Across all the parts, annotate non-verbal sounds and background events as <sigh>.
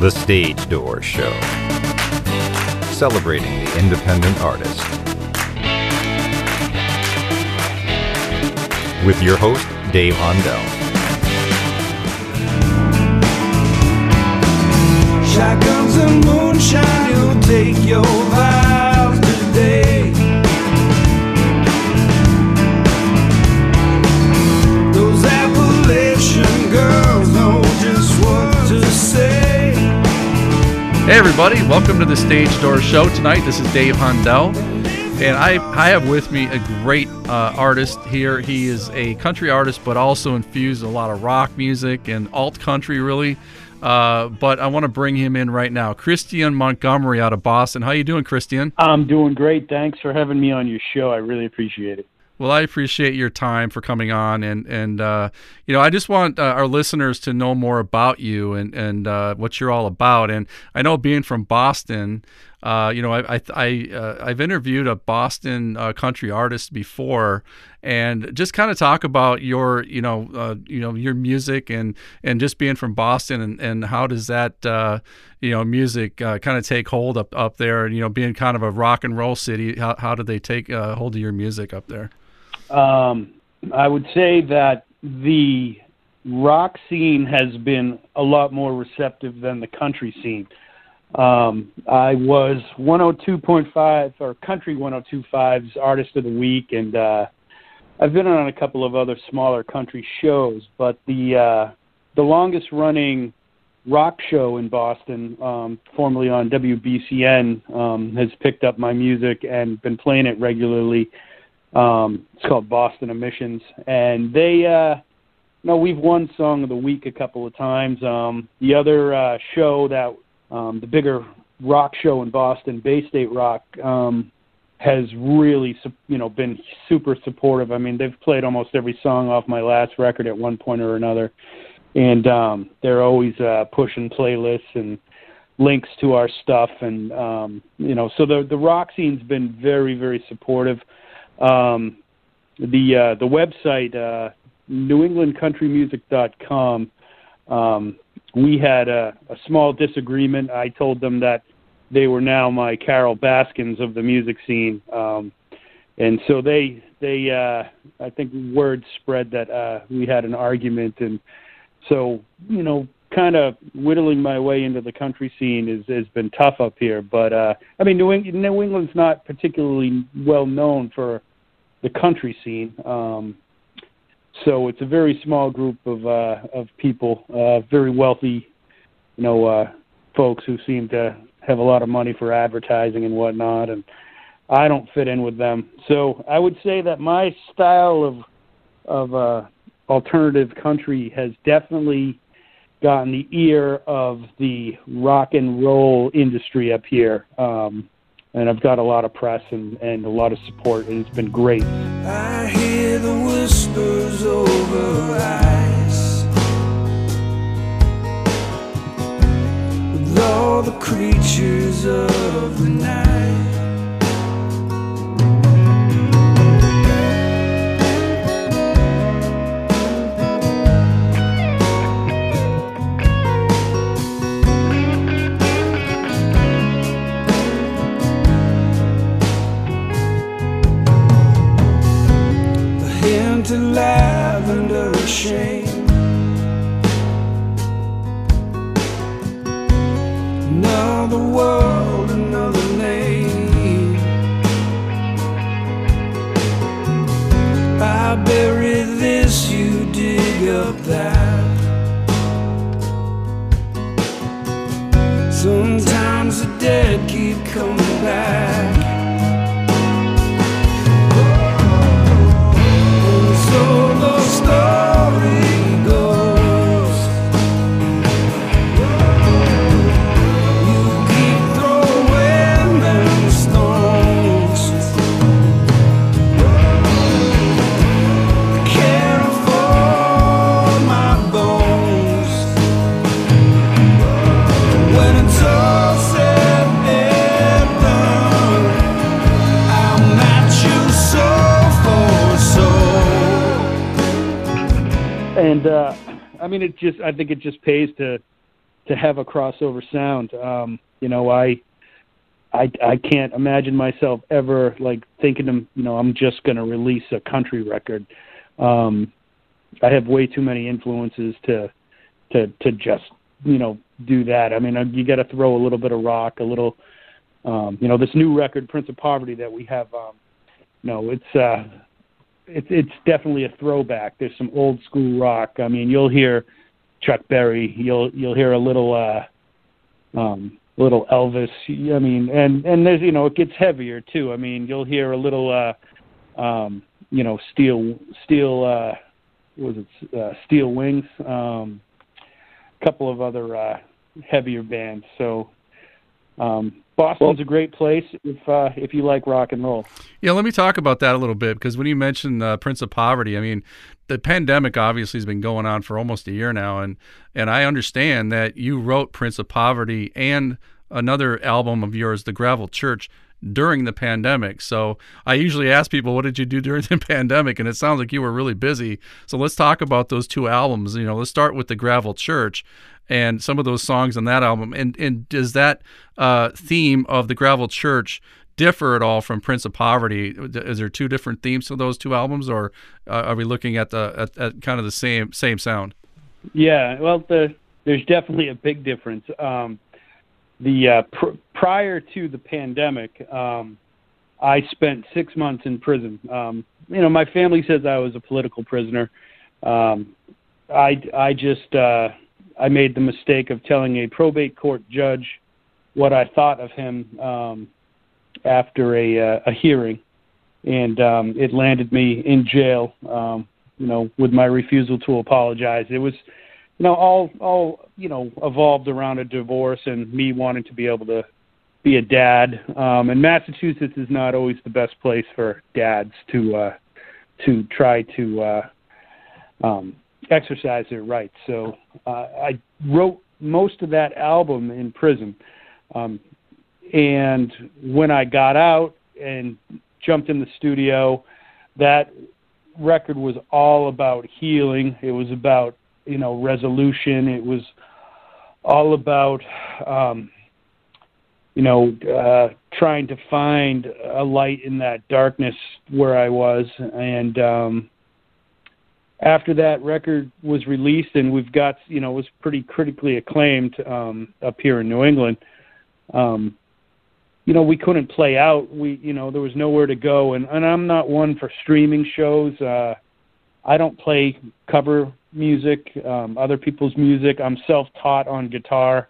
The Stage Door Show. Celebrating the independent artist. With your host, Dave Hondell. Shotguns and moonshine, you'll take your vows today. Those Appalachian girls Hey everybody, welcome to the Stage Door Show tonight. This is Dave Hondell, and I I have with me a great uh, artist here. He is a country artist, but also infused a lot of rock music and alt country, really. Uh, but I want to bring him in right now, Kristian Montgomery out of Boston. How you doing, Kristian? I'm doing great. Thanks for having me on your show. I really appreciate it. Well, I appreciate your time for coming on, and and uh, you know, I just want uh, our listeners to know more about you and and uh, what you're all about. And I know being from Boston, uh, you know, I I, I uh, I've interviewed a Boston uh, country artist before, and just kind of talk about your you know you know your music and and just being from Boston and and how does that you know music kind of take hold up up there, and you know, being kind of a rock and roll city, how how do they take hold of your music up there? Um, I would say that the rock scene has been a lot more receptive than the country scene. Um, I was 102.5 or Country 102.5's Artist of the Week, and uh, I've been on a couple of other smaller country shows. But the uh, the longest running rock show in Boston, um, formerly on WBCN, um, has picked up my music and been playing it regularly. Um, it's called Boston Emissions, and they, uh, you know, we've won Song of the Week a couple of times. Um, the other uh, show that, um, the bigger rock show in Boston, Bay State Rock, um, has really, you know, been super supportive. I mean, they've played almost every song off my last record at one point or another, and um, they're always uh, pushing playlists and links to our stuff, and um, you know, so the the rock scene's been very, very supportive. Um, the uh, the website uh, NewEnglandCountryMusic.com. Um, we had a, a small disagreement. I told them that they were now my Carole Baskins of the music scene, um, and so they they uh, I think word spread that uh, we had an argument, and so you know kind of whittling my way into the country scene is has been tough up here. But uh, I mean, New, Eng- New England's not particularly well known for the country scene. Um, so it's a very small group of uh, of people, uh, very wealthy, you know, uh, folks who seem to have a lot of money for advertising and whatnot, and I don't fit in with them. So I would say that my style of of uh, alternative country has definitely gotten the ear of the rock and roll industry up here. Um, and I've got a lot of press and, and a lot of support, and it's been great. I hear the whispers over ice. With all the creatures of the night. And uh, I mean, it just I think it just pays to to have a crossover sound. Um, you know, I I I can't imagine myself ever like thinking of you know I'm just going to release a country record. Um, I have way too many influences to to to just you know do that. I mean, uh, you got to throw a little bit of rock, a little um, you know this new record Prince of Poverty that we have. Um, you know, it's uh, it's it's definitely a throwback. There's some old school rock. I mean, you'll hear Chuck Berry. You'll you'll hear a little uh, um, little Elvis. I mean, and and there's you know it gets heavier too. I mean, you'll hear a little uh, um, you know steel steel. Uh, what was it uh, Steel Wings? Um, a couple of other uh, heavier bands. So um, Boston's a great place if uh, if you like rock and roll. Yeah, let me talk about that a little bit because when you mentioned uh, Prince of Poverty, I mean, the pandemic obviously has been going on for almost a year now, and and I understand that you wrote Prince of Poverty and another album of yours, The Gravel Church, during the pandemic. So I usually ask people, what did you do during <laughs> the pandemic? And it sounds like you were really busy. So let's talk about those two albums. You know, let's start with The Gravel Church and some of those songs on that album. And and does that uh, theme of the Gravel Church differ at all from Prince of Poverty? Is there two different themes to those two albums, or uh, are we looking at the at, at, kind of the same same sound? Yeah, well, the, there's definitely a big difference. Um, the uh, pr- prior to the pandemic, um, I spent six months in prison. Um, you know, my family says I was a political prisoner. Um, I I just uh, I made the mistake of telling a probate court judge what I thought of him um, after a, uh, a hearing, and um, it landed me in jail. Um, you know, with my refusal to apologize. It was, you know, all all you know evolved around a divorce and me wanting to be able to be a dad. Um, and Massachusetts is not always the best place for dads to uh, to try to uh, um, exercise their rights. So uh, I wrote most of that album in prison. Um, and when I got out and jumped in the studio, that record was all about healing. It was about you know resolution. It was all about um, you know uh, trying to find a light in that darkness where I was, and um, after that record was released and we've got you know was pretty critically acclaimed um up here in New England um you know we couldn't play out. We you know there was nowhere to go. And and I'm not one for streaming shows. Uh I don't play cover music um other people's music I'm self-taught on guitar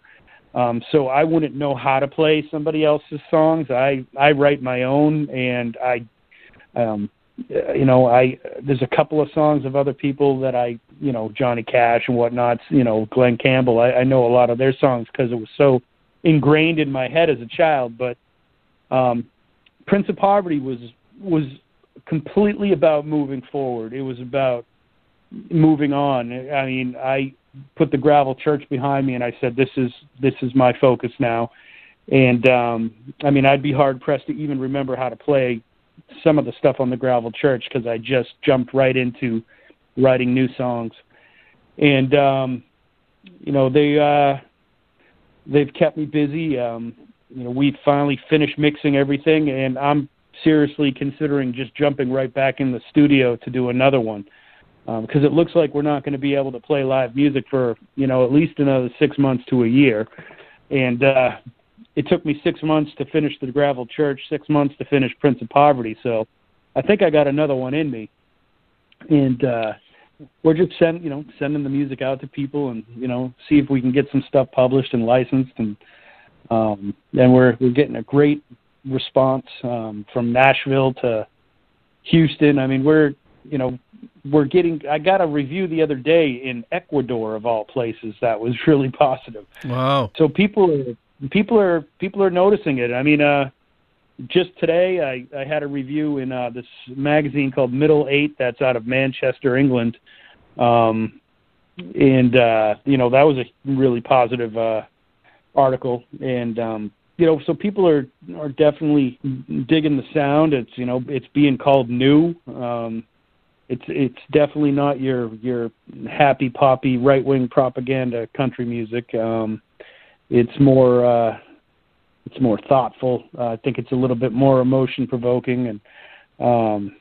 um so I wouldn't know how to play somebody else's songs I I write my own and I um you know, I there's a couple of songs of other people that I, you know, Johnny Cash and whatnot, you know, Glen Campbell. I, I know a lot of their songs because it was so ingrained in my head as a child. But um, Prince of Poverty was was completely about moving forward. It was about moving on. I mean, I put the gravel church behind me, and I said, "This is this is my focus now." And um, I mean, I'd be hard pressed to even remember how to play some of the stuff on the Gravel Church because I just jumped right into writing new songs, and um, you know they uh, they've kept me busy. Um, you know, we finally finished mixing everything, and I'm seriously considering just jumping right back in the studio to do another one because um, it looks like we're not going to be able to play live music for you know at least another six months to a year, and uh, it took me six months to finish the gravel church, six months to finish Prince of Poverty. So I think I got another one in me, and uh, we're just send you know sending the music out to people and you know see if we can get some stuff published and licensed and um, and we're we're getting a great response um, from Nashville to Houston. I mean we're you know we're getting I got a review the other day in Ecuador of all places that was <laughs> really positive. Wow. So people are people are people are noticing it. I mean, uh, just today I, I had a review in uh, this magazine called Middle Eight that's out of Manchester, England, um, and uh, you know that was a really positive uh, article, and um, you know so people are are definitely digging the sound. It's you know it's being called new. Um, it's it's definitely not your your happy poppy right wing propaganda country music. Um, it's more uh, it's more thoughtful. Uh, I think it's a little bit more emotion provoking, and um,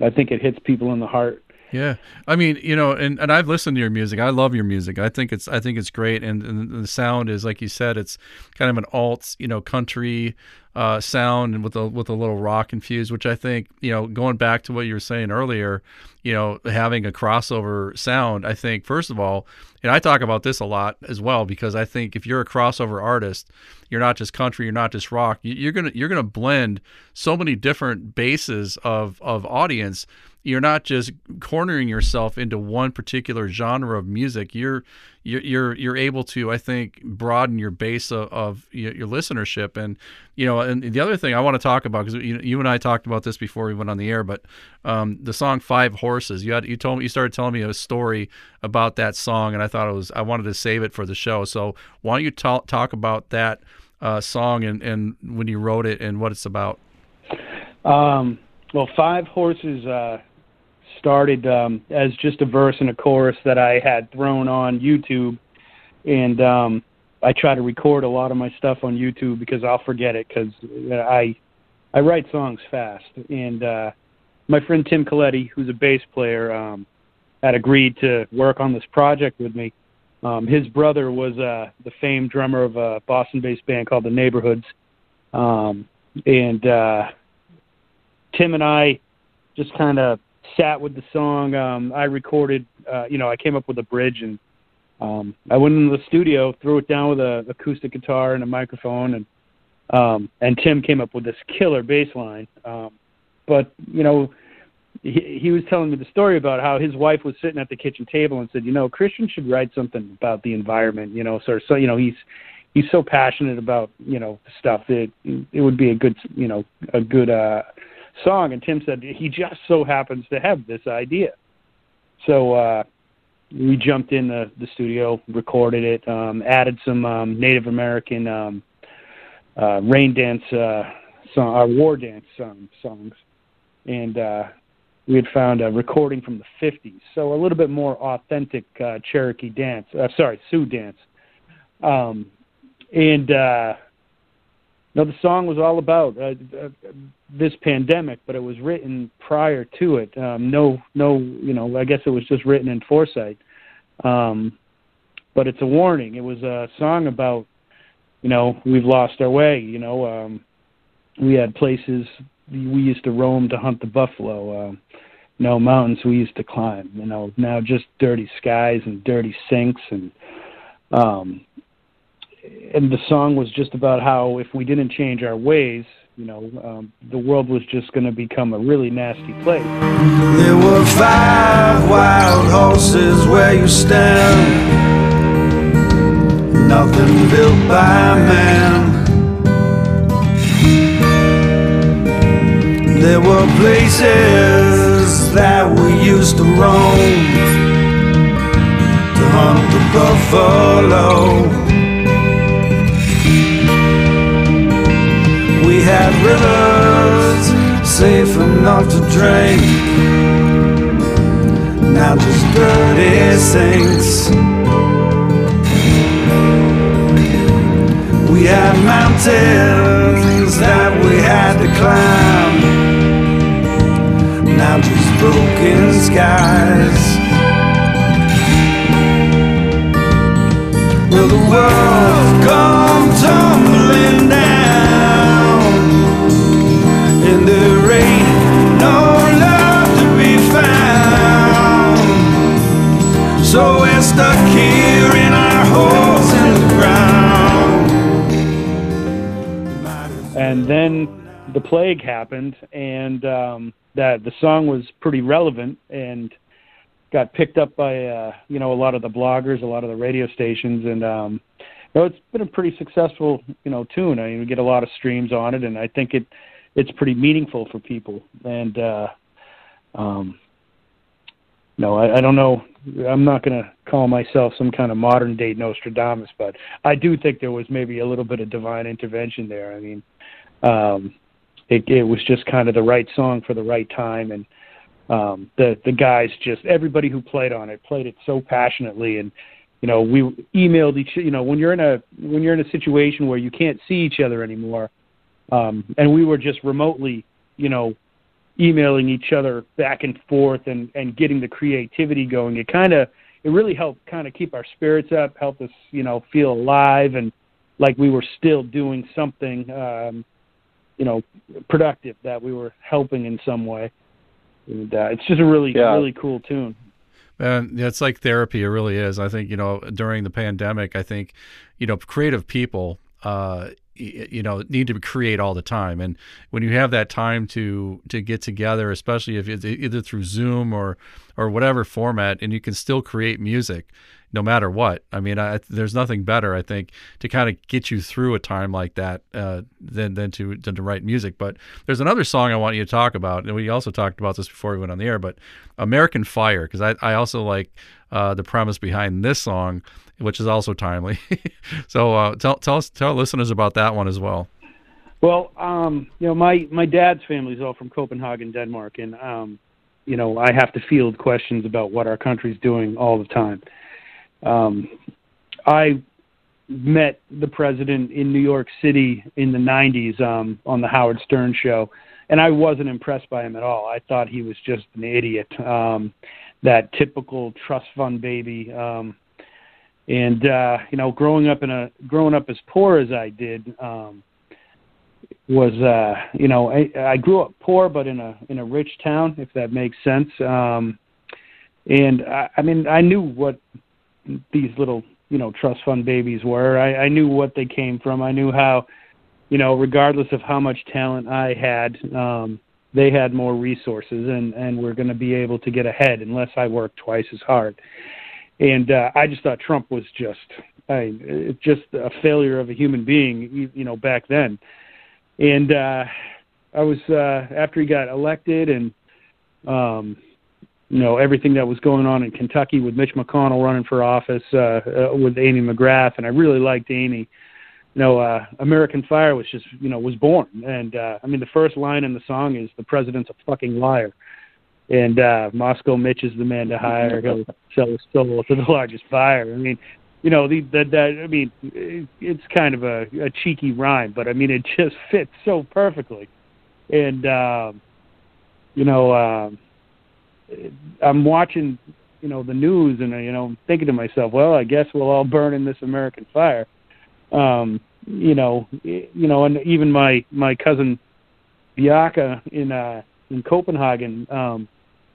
I think it hits people in the heart. Yeah, I mean, you know, and, and I've listened to your music. I love your music. I think it's I think it's great, and, and the sound is like you said, it's kind of an alt, you know, country uh, sound and with a with a little rock infused, which I think you know going back to what you were saying earlier, you know having a crossover sound. I think first of all, and I talk about this a lot as well because I think if you're a crossover artist, you're not just country, you're not just rock. You're gonna you're gonna blend so many different bases of of audience you're not just cornering yourself into one particular genre of music. You're you're you're, able to, I think, broaden your base of, of your listenership. And you know, and the other thing I want to talk about because you, you and I talked about this before we went on the air, but um, the song Five Horses. You had you told me you started telling me a story about that song, and I thought it was I wanted to save it for the show. So why don't you talk talk about that uh, song and and when you wrote it and what it's about? Um, well, Five Horses. Uh started um, as just a verse and a chorus that I had thrown on YouTube, and um, I try to record a lot of my stuff on YouTube because I'll forget it because I I write songs fast. And uh, my friend Tim Coletti, who's a bass player, um, had agreed to work on this project with me. Um, his brother was uh, the famed drummer of a Boston-based band called the Neighborhoods, um, and uh, Tim and I just kind of sat with the song. Um, I recorded, uh, you know, I came up with a bridge and um, I went into the studio, threw it down with a acoustic guitar and a microphone, and um, and Tim came up with this killer bass line. Um, but you know, he, he was telling me the story about how his wife was sitting at the kitchen table and said, you know, Kristian should write something about the environment. You know, so so you know he's he's so passionate about you know stuff that it would be a good you know a good uh song. And Tim said he just so happens to have this idea. So uh, we jumped in the, the studio, recorded it, um, added some um, Native American um, uh, rain dance uh, song, uh, war dance um, songs, and uh, we had found a recording from the 50s, so a little bit more authentic uh, Cherokee dance. Uh, sorry, Sioux dance. Um, and uh, no, the song was all about uh, uh, this pandemic, but it was written prior to it. Um, no, no, you know, I guess it was just written in foresight. Um, but it's a warning. It was a song about, you know, we've lost our way. You know, um, we had places we used to roam to hunt the buffalo. Uh, you know, mountains we used to climb. You know, now just dirty skies and dirty sinks and um and the song was just about how if we didn't change our ways, you know, um, the world was just going to become a really nasty place. There were five wild horses where you stand, nothing built by man. There were places that we used to roam to hunt the buffalo. Rivers safe enough to drink. Now just dirty sinks. We had mountains that we had to climb. Now just broken skies. Will the world come So we're stuck here in our holes in the ground. And then the plague happened, and um, that the song was pretty relevant and got picked up by uh, you know a lot of the bloggers, a lot of the radio stations, and um, you know, it's been a pretty successful you know tune. I mean, we get a lot of streams on it, and I think it it's pretty meaningful for people. And uh, um, no, I, I don't know. I'm not going to call myself some kind of modern day Nostradamus, but I do think there was maybe a little bit of divine intervention there. I mean, um, it, it was just kind of the right song for the right time, and um, the the guys just everybody who played on it played it so passionately and you know we emailed each you know when you're in a when you're in a situation where you can't see each other anymore um, and we were just remotely you know emailing each other back and forth and and getting the creativity going it kind of it really helped kind of keep our spirits up helped us you know feel alive and like we were still doing something um, you know productive that we were helping in some way and uh, it's just a really Yeah. really cool tune. And it's like therapy. It really is. I think you know during the pandemic, I think you know creative people, uh, you know, need to create all the time. And when you have that time to to get together, especially if it's either through Zoom or or whatever format, and you can still create music no matter what. I mean, I, there's nothing better, I think, to kind of get you through a time like that uh, than than to than to write music. But there's another song I want you to talk about, and we also talked about this before we went on the air. But American Fire, because I I also like uh, the premise behind this song, which is also timely. <laughs> so uh, tell tell us tell listeners about that one as well. Well, um, you know, my my dad's family's all from Copenhagen, Denmark, and um, you know, I have to field questions about what our country's doing all the time. Um, I met the president in New York City in the 90s um, on the Howard Stern show, and I wasn't impressed by him at all. I thought he was just an idiot, um, that typical trust fund baby. Um, and uh, you know, growing up in a growing up as poor as I did. Um, was uh you know I, I grew up poor but in a in a rich town if that makes sense. Um and I, I mean I knew what these little you know trust fund babies were. I, I knew what they came from. I knew how you know regardless of how much talent I had um they had more resources and and were going to be able to get ahead unless I worked twice as hard and uh, I just thought Trump was just I just a failure of a human being you, you know back then. And uh I was uh after he got elected and um you know everything that was going on in Kentucky with Mitch McConnell running for office uh, uh with Amy McGrath and I really liked Amy you know uh American Fire was just you know was born. And uh I mean the first line in the song is the president's a fucking liar and uh Moscow Mitch is the man to hire he'll sell his soul to the largest buyer I mean you know the that that I mean it's kind of a, a cheeky rhyme, but I mean it just <laughs> fits so perfectly. And um, you know, um, I'm watching you know the news, and you know I'm thinking to myself, well, I guess we'll all burn in this American fire. Um, you know, you know, and even my my cousin Biaka in uh in Copenhagen, um,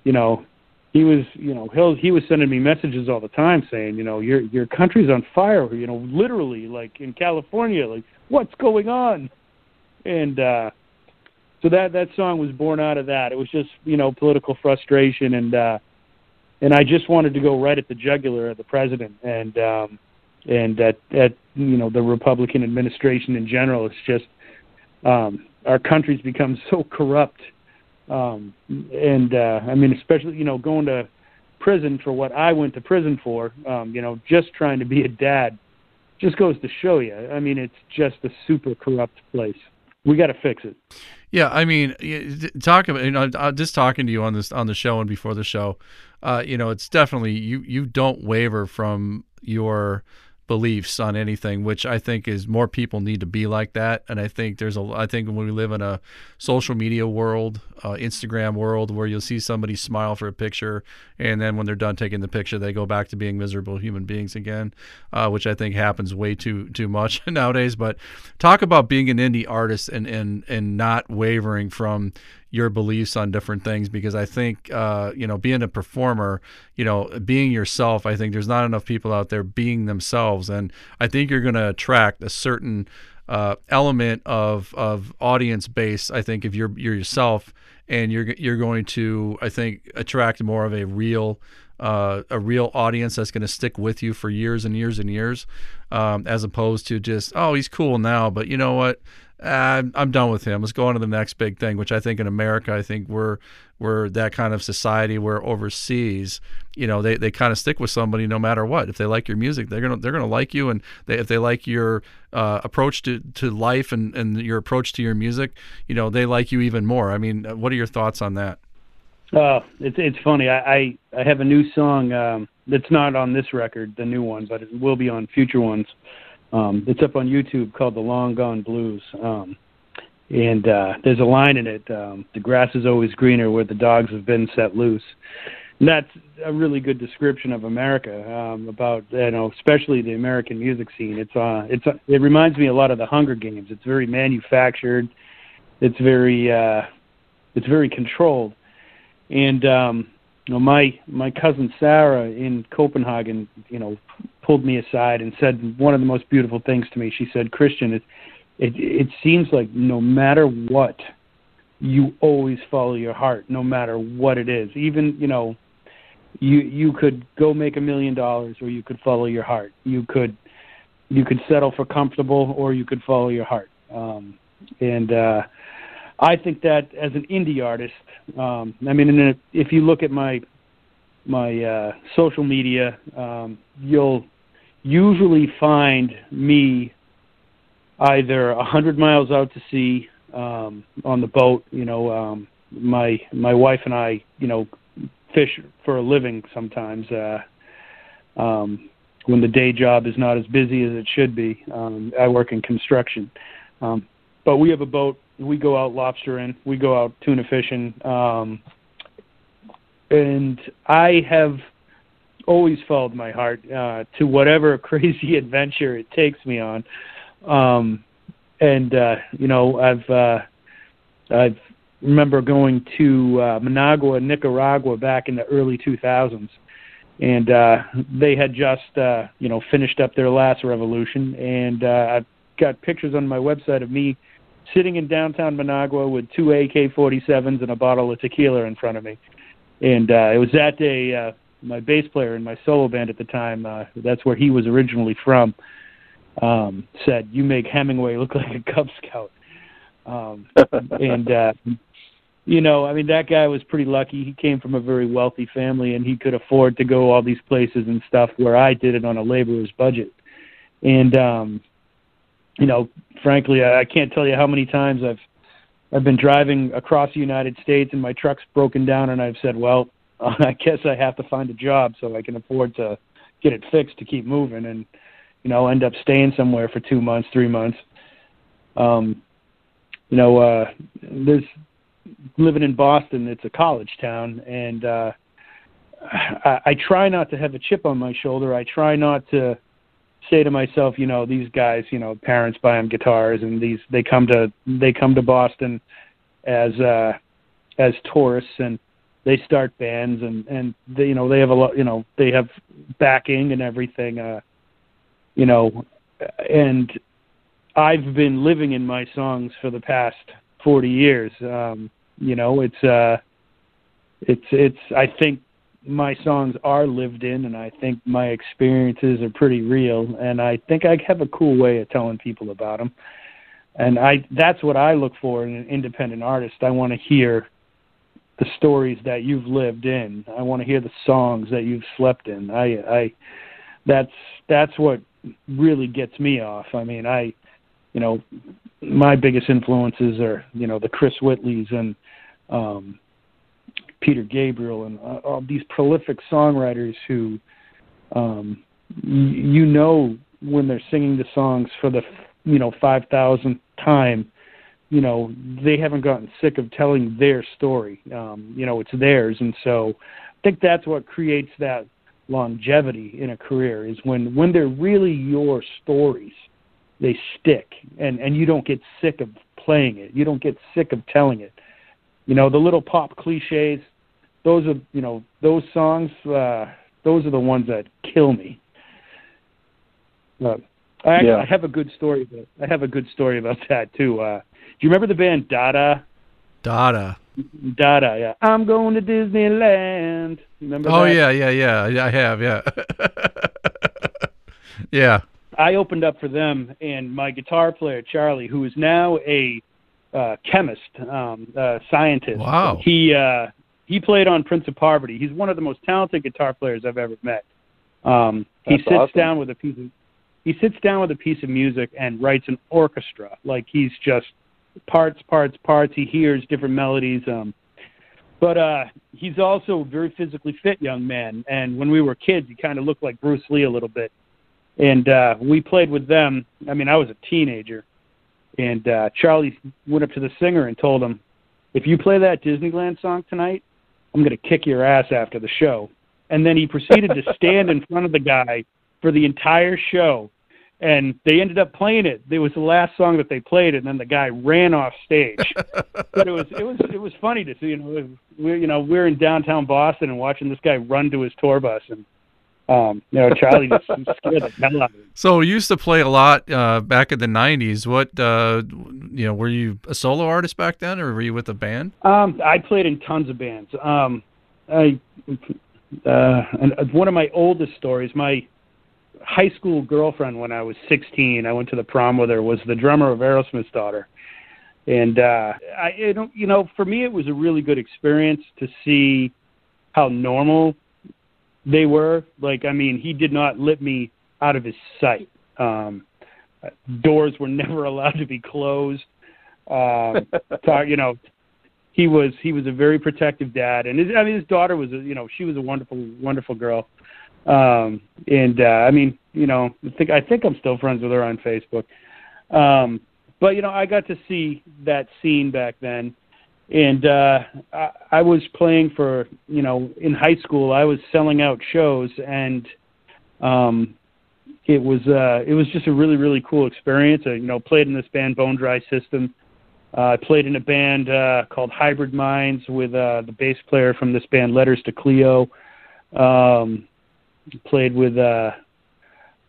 you know, he was you know he he was sending me messages all the time saying you know your your country's on fire you know literally like in California like what's going on? And uh so that that song was born out of that. It was just you know political frustration and uh and I just wanted to go right at the jugular of the president and um and at at you know the Republican administration in general. It's just um our country's become so corrupt um and uh i mean especially you know going to prison for what i went to prison for um you know just trying to be a dad just goes to show you. I mean it's just a super corrupt place. We got to fix it. Yeah, I mean, talk about you know, uh, just talking to you on this on the show and before the show, uh, you know, it's definitely you you don't waver from your beliefs on anything, which I think is more people need to be like that. And I think there's a I think when we live in a social media world, uh, Instagram world, where you'll see somebody smile for a picture, and then when they're done taking the picture, they go back to being miserable human beings again, uh, which I think happens way too too much <laughs> nowadays. But talk about being an indie artist and and and not wavering from your beliefs on different things because I think uh, you know being a performer, you know being yourself. I think there's not enough people out there being themselves, and I think you're going to attract a certain uh, element of of audience base. I think if you're you're yourself, and you're you're going to I think attract more of a real uh, a real audience that's going to stick with you for years and years and years, um, as opposed to just oh he's cool now, but you know what I'm, I'm done with him. Let's go on to the next big thing, which I think in America, I think we're we're that kind of society where overseas, you know, they, they kind of stick with somebody no matter what. If they like your music, they're gonna they're gonna like you, and they, if they like your uh, approach to, to life and, and your approach to your music, you know, they like you even more. I mean, what are your thoughts on that? Uh, it's it's funny. I, I I have a new song um, that's not on this record, the new one, but it will be on future ones. Um, it's up on YouTube called "The Long Gone Blues," um, and uh, there's a line in it: um, "The grass is always greener where the dogs have been set loose." And that's a really good description of America um, about you know, especially the American music scene. It's uh, it's uh, it reminds me a lot of the Hunger Games. It's very manufactured. It's very uh, it's very controlled and um, you know, my my cousin Sarah in Copenhagen, you know, pulled me aside and said one of the most beautiful things to me. She said, "Kristian, it it, it seems like no matter what, you always follow your heart, no matter what it is. Even you know, you you could go make a million dollars, or you could follow your heart. You could you could settle for comfortable, or you could follow your heart." Um, and uh, I think that as an indie artist, um, I mean, a, if you look at my my uh, social media, um, you'll usually find me either a hundred miles out to sea um, on the boat. You know, um, my my wife and I, you know, fish for a living sometimes. Uh, um, when the day job is not as busy as it should be, um, I work in construction. Um, but we have a boat we go out lobstering, we go out tuna fishing, um, and I have always followed my heart uh, to whatever <laughs> crazy adventure it takes me on. Um, and uh, you know, I've uh, I've remember going to uh, Managua, Nicaragua, back in the early 2000s, and uh, they had just uh, you know finished up their last revolution, and uh, I've got pictures on my website of me sitting in downtown Managua with two AK-47s and a bottle of tequila in front of me. And uh, it was that day uh, my bass player in my solo band at the time, uh, that's where he was originally from, um, said, "You make Hemingway look <laughs> like a Cub Scout." Um, <laughs> and uh, you know, I mean, that guy was pretty lucky. He came from a very wealthy family, and he could afford to go all these places and stuff. Where I did it on a laborer's budget, and um, you know, frankly, I can't tell you how many times I've I've been driving across the United States and my truck's broken down, and I've said, well, <laughs> I guess I have to find a job so I can afford to get it fixed to keep moving, and you know, end up staying somewhere for two months, three months. Um, you know, uh, there's living in Boston. It's a college town, and uh, <sighs> I, I try not to have a chip on my shoulder. I try not to say to myself, you know, these guys, you know, parents buy them guitars, and these they come to they come to Boston as uh, as tourists, and they start bands, and and they, you know they have a lot, you know, they have backing and everything, uh, you know, and I've been living in my songs for the past forty years. Um, you know, it's uh, it's it's I think my songs are lived in and I think my experiences are pretty real and I think I have a cool way of telling people about them. And I that's what I look for in an independent artist. I want to hear the stories that you've lived in. I want to hear the songs that you've slept in. I I that's that's what really gets me off. I mean, I you know, my biggest influences are, you know, the Chris Whitleys and um Peter Gabriel and uh, all these prolific songwriters who um, you know when they're singing the songs for the you know five thousandth time you know they haven't gotten sick of telling their story. Um you know it's theirs. And so i think that's what creates that longevity in a career is when when they're really your stories they stick. And and you don't get sick of playing it. You don't get sick of telling it you know the little pop cliches those are you know those songs uh those are the ones that kill me. But I, yeah. I have a good story about, I have a good story about that too. Uh do you remember the band Dada? Dada. Dada yeah. I'm going to Disneyland. Remember oh that? yeah yeah. Yeah I have yeah. <laughs> Yeah. I opened up for them and my guitar player Charlie who is now a uh chemist um uh scientist wow he uh he played on Prince of Poverty. He's one of the most talented guitar players I've ever met. Um, he That's sits awesome. down with a piece of he sits down with a piece of music and writes an orchestra. Like he's just parts, parts, parts. He hears different melodies. Um, but uh, he's also a very physically fit young man. And when we were kids, he kind of looked like Bruce Lee a little bit. And uh, we played with them. I mean, I was a teenager, and uh, Charlie went up to the singer and told him, "If you play that Disneyland song tonight, I'm going to kick your ass after the show." And then he proceeded to stand in front of the guy for the entire show and they ended up playing it. It was the last song that they played, and then the guy ran off stage. <laughs> but it was it was it was funny to see. You know, we're you know we're in downtown Boston and watching this guy run to his tour bus, and um, you know Charlie just <laughs> scared the hell out of him. So you used to play a lot uh, back in the '90s. What uh, you know, were you a solo artist back then, or were you with a band? Um, I played in tons of bands. Um, I uh, and one of my oldest stories, my high school girlfriend when I was 16. I went to the prom with her. Was the drummer of Aerosmith's daughter, and uh, I, you know, for me, it was a really good experience to see how normal they were. Like, I mean, he did not let me out of his sight. Um, doors were <laughs> never allowed to be closed. Um, <laughs> talk, you know, he was he was a very protective dad, and his, I mean, his daughter was a, you know she was a wonderful wonderful girl. Um, and uh, I mean, you know, I think I think I'm still friends with her on Facebook. Um, but you know, I got to see that scene back then, and uh, I, I was playing for you know in high school. I was selling out shows, and um, it was uh, it was just a really really cool experience. I, you know, played in this band Bone Dry System. Uh, I played in a band uh, called Hybrid Minds with uh, the bass player from this band Letters to Cleo. Um, played with uh,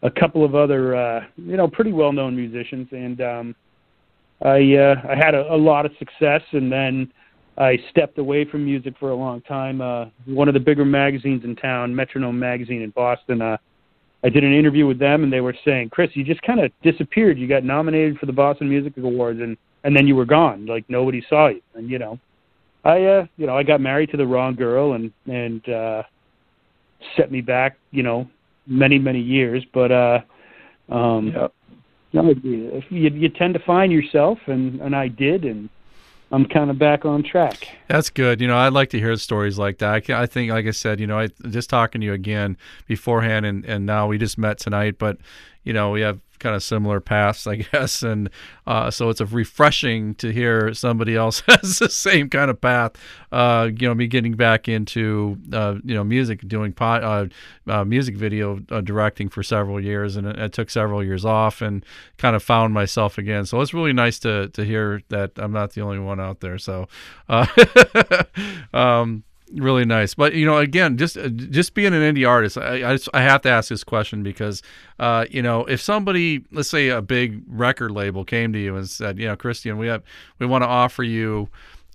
a couple of other uh, you know pretty well known musicians, and um, I uh, I had a, a lot of success, and then I stepped away from music for a long time. Uh, one of the bigger magazines in town, Metronome Magazine in Boston. Uh, I did an interview with them, and they were saying, "Chris, you just kind of disappeared. You got nominated for the Boston Music Awards, and and then you were gone. Like nobody saw you." And you know, I uh, you know I got married to the wrong girl, and and uh, set me back, you know, many many years. But uh, um, yep. No, you, you tend to find yourself, and and I did, and I'm kind of back on track. That's good. You know, I'd like to hear stories like that. I, I think, like I said, you know, I just talking to you again beforehand, and and now we just met tonight, but you know, we have kind of similar paths, I <laughs> guess, and uh, so it's a refreshing to hear somebody else <laughs> has the same kind of path. Uh, you know, me getting back into uh, you know music, doing pot, uh, uh, music video uh, directing for several years, and it, it, took several years off, and kind of found myself again. So it's really nice to to hear that I'm not the only one out there. So. <laughs> um, really nice. But you know, again, just just being an indie artist, I I, I have to ask this question because, uh, you know, if somebody, let's say a big record label came to you and said, you know, Kristian, we have we want to offer you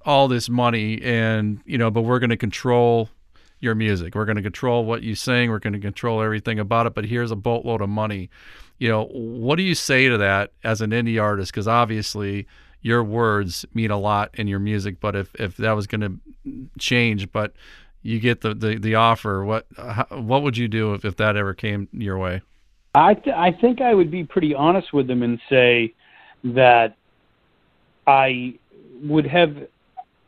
all this money, and you know, but we're going to control your music. We're going to control what you sing. We're going to control everything about it. But here's a boatload of money. You know, what do you say to that as an indie artist? Because obviously your words mean a lot in your music. But if, if that was going to change, but you get the, the, the offer, what how, what would you do if, if that ever came your way? I th- I think I would be pretty honest with them and say that I would have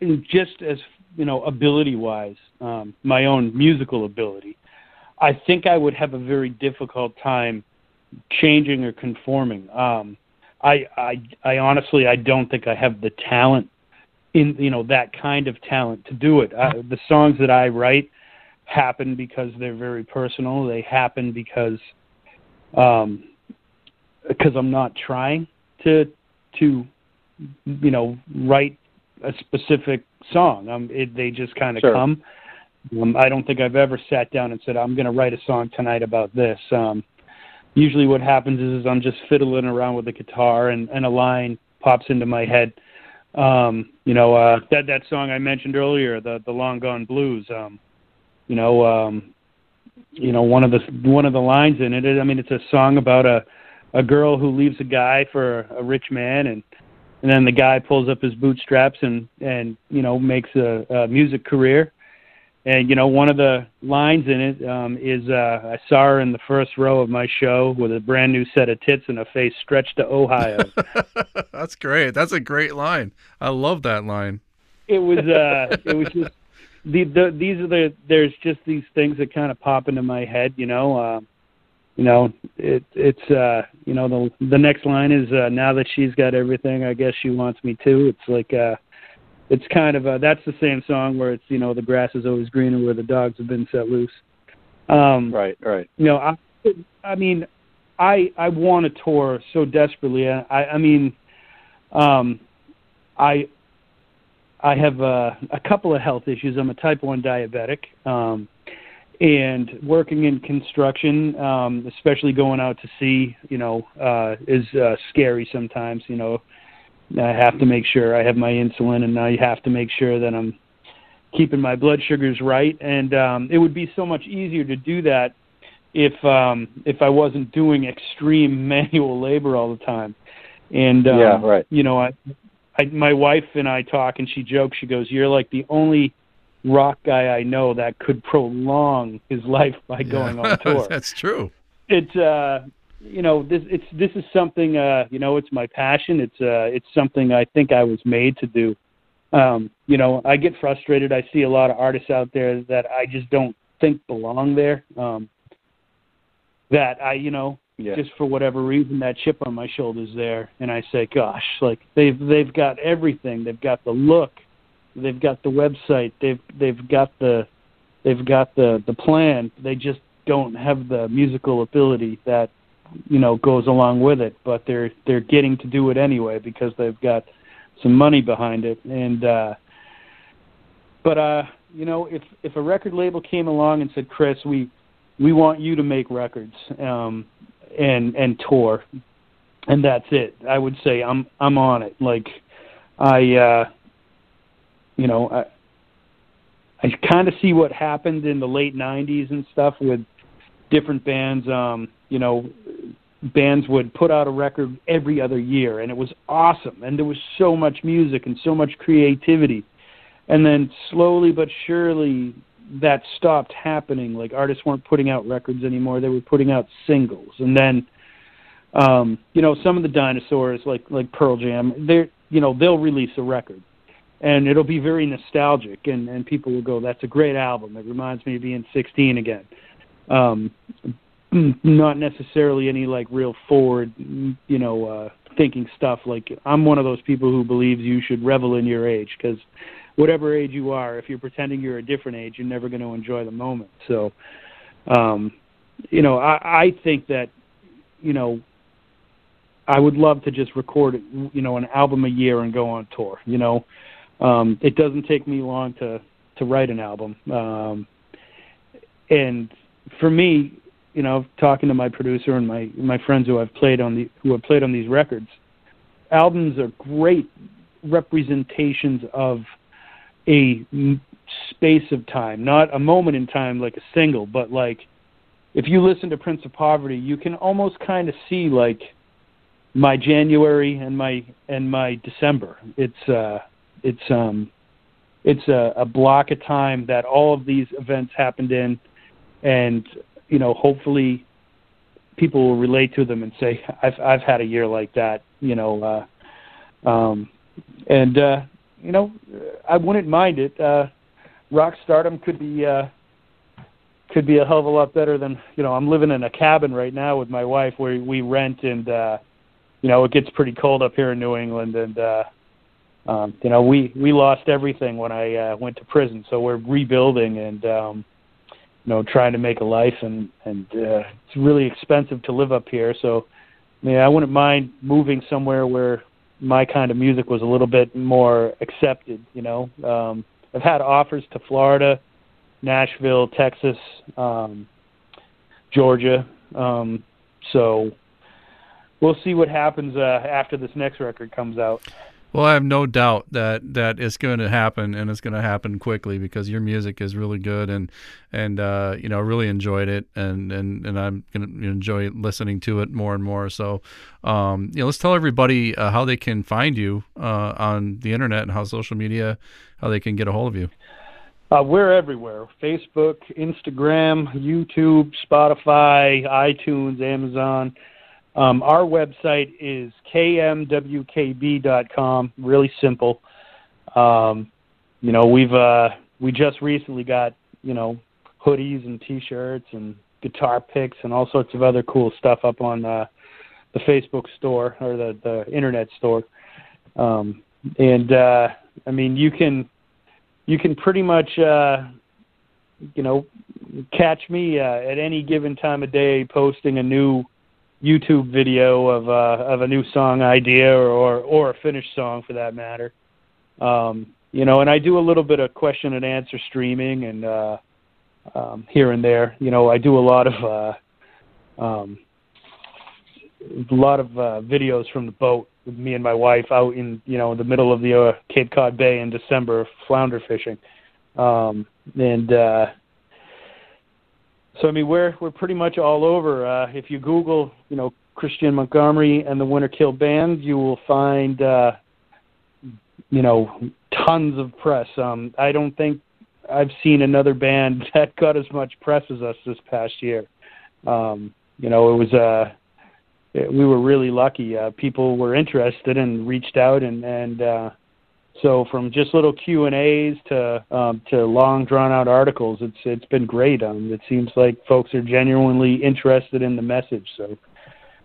just as you know ability wise um, my own musical ability. I think I would have a very difficult time changing or conforming. Um, I, I, I honestly, I don't think I have the talent in, you know, that kind of talent to do it. I, the songs that I write happen because they're very personal. They happen because, um, because I'm not trying to, to, you know, write a specific song. Um, it, they just kind of sure. come. Um, I don't think I've ever sat down and said I'm going to write a song tonight about this. Um, usually what happens is, is I'm just fiddling around with the guitar and, and a line pops into my head. Um, you know, uh, that that song I mentioned earlier, the the Long Gone Blues. Um, you know, um, you know one of the one of the lines in it. I mean, it's a song about a a girl who leaves a guy for a rich man, and and then the guy pulls up his bootstraps and and you know makes a, a music career and you know, one of the lines in it um, is uh, I saw her in the first row of my show with a brand new set of tits and a face stretched to Ohio. <laughs> That's great. That's a great line. I love that line. It was uh, <laughs> it was just the, the these are the there's just these things that kind of pop into my head. You know, uh, you know, it it's uh, you know the the next line is uh, now that she's got everything, I guess she wants me too. It's like uh, it's kind of uh, that's the same song where it's you know the grass is always greener where the dogs have been set loose. Um, right, right. You know, I I mean, I I want a tour so desperately. I I mean, um, I I have uh, a couple of health issues. I'm a type one diabetic, um, and working in construction, um, especially going out to sea, you know, uh, is uh, scary sometimes. You know, I have to make sure I have my insulin, and I have to make sure that I'm keeping my blood sugars right. And um, it would be so much easier to do that if um, if I wasn't doing extreme <laughs> manual labor all the time. And um, yeah, right. You know, I, I my wife and I talk, and she jokes. She goes, "You're like the only." rock guy I know that could prolong his <laughs> life by going yeah. on <laughs> tour. That's true. It's uh you know this it's this is something uh you know it's my passion. It's uh it's something i think i was made to do. Um you know i get frustrated. I see a lot of artists out there that i just don't think belong there um that i you know yeah. just for whatever reason that chip on my shoulder's there and i say gosh like they've they've got everything. They've got the look. They've got the website. They've they've got the they've got the the plan. They just don't have the musical ability that you know goes along with it but they're they're getting to do it anyway because they've got some money behind it. And uh but uh you know if if a record label came along and said Chris we we want you to make records um and and tour and that's it i would say i'm i'm on it. Like i uh you know i i kind of see what happened in the late 90s and stuff with different bands um you know bands would put out a record every other year and it was awesome. And there was so much music and so much creativity. And then slowly but surely that stopped happening. Like artists weren't putting out records anymore. They were putting out singles. And then um you know some of the dinosaurs like like Pearl Jam they're you know they'll release a record. And it'll be very nostalgic and and people will go that's a great album. It reminds me of being 16 again. Um not necessarily any like real forward you know uh thinking stuff. Like i'm one of those people who believes you should revel in your age because whatever age you are if you're pretending you're a different age you're never going to enjoy the moment. So um you know i i think that you know i would love to just record you know an album a year and go on tour you know? Um it doesn't take me long to to write an album. Um and for me you know, talking to my producer and my my friends who I've played on the who have played on these records, albums are great representations of a space of time, not a moment in time like a single, but like if you listen to Prince of Poverty, you can almost kind of see like my January and my and my December. It's uh it's um it's a, a block of time that all of these events happened in and you know, hopefully people will relate to them and say, I've I've had a year like that, you know, uh um and uh you know, I wouldn't mind it. Uh rock stardom could be uh could be a hell of a lot better than you know, I'm living in a cabin right now with my wife where we rent and uh you know, it gets pretty cold up here in New England and uh um you know, we we lost everything when I uh went to prison, so we're rebuilding and um you know trying to make a life and and uh, it's really expensive to live up here. So I mean I wouldn't mind moving somewhere where my kind of music was a little bit more accepted you know. Um I've had offers to Florida Nashville Texas um Georgia. Um so we'll see what happens uh after this next record comes out well, I have no doubt that that it's going to happen, and it's going to happen quickly because your music is really good, and and uh, you know really enjoyed it, and and and I'm going to enjoy listening to it more and more. So, um, you know, let's tell everybody uh, how they can find you uh, on the internet and how social media, how they can get a hold of you. Uh, we're everywhere: Facebook, Instagram, YouTube, Spotify, iTunes, Amazon. Um, our website is kmwkb.com. Really simple. Um, you know, we've uh, we just recently got you know hoodies and T-shirts and guitar picks and all sorts of other cool stuff up on uh, the Facebook store or the the internet store. Um, and uh, I mean, you can you can pretty much uh, you know catch me uh, at any given time of day posting a new YouTube video of uh, of a new song idea or, or a finished song for that matter. Um, you know, and I do a little bit of question and answer streaming and uh, um, here and there. You know, I do a lot of uh, um, a lot of uh, videos from the boat with me and my wife out in you know the middle of the uh, Cape Cod Bay in December flounder fishing, um, and uh, so I mean we're we're pretty much all over. Uh, if you Google you know Kristian Montgomery and the Winterkill Band, you will find uh, you know tons of press. Um, I don't think I've seen another band <laughs> that got as much press as us this past year. Um, you know, it was uh we were really lucky. Uh, people were interested and reached out, and and uh, so from just little Q and A's to um, to long drawn out articles, it's it's been great. Um, it seems like folks are genuinely interested in the message, so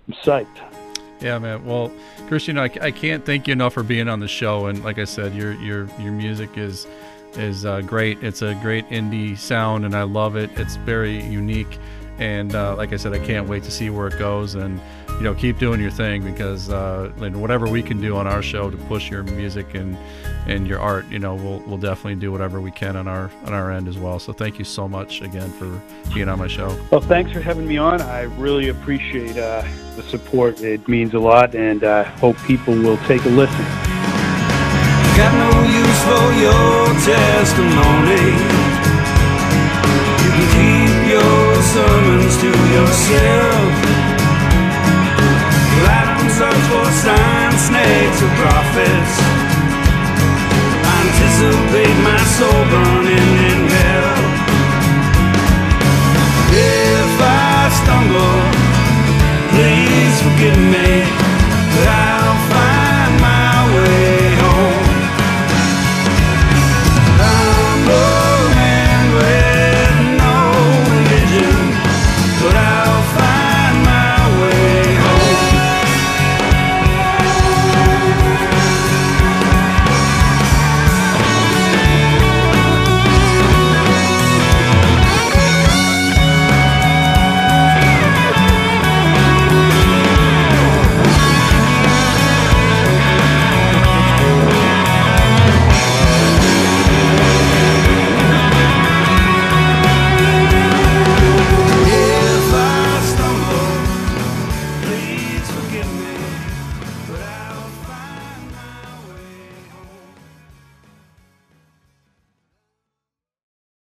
I'm psyched. Yeah, man. Well, Kristian, I, I can't thank you enough for being on the show. And like I said, your your your music is is uh, great. It's a great indie sound, and I love it. It's very unique. And uh, like I said, I can't wait to see where it goes. And you know, keep doing your thing because uh, whatever we can do on our show to push your music and and your art, you know, we'll we'll definitely do whatever we can on our on our end as well. So thank you so much again for being on my show. Well, thanks for having me on. I really appreciate uh, the support. It means a lot, and I uh, hope people will take a listen. Got no use for your testimony. You can keep your sermons to yourself search for signs, snakes, or prophets. Anticipate my soul burning in hell. If I stumble, please forgive me.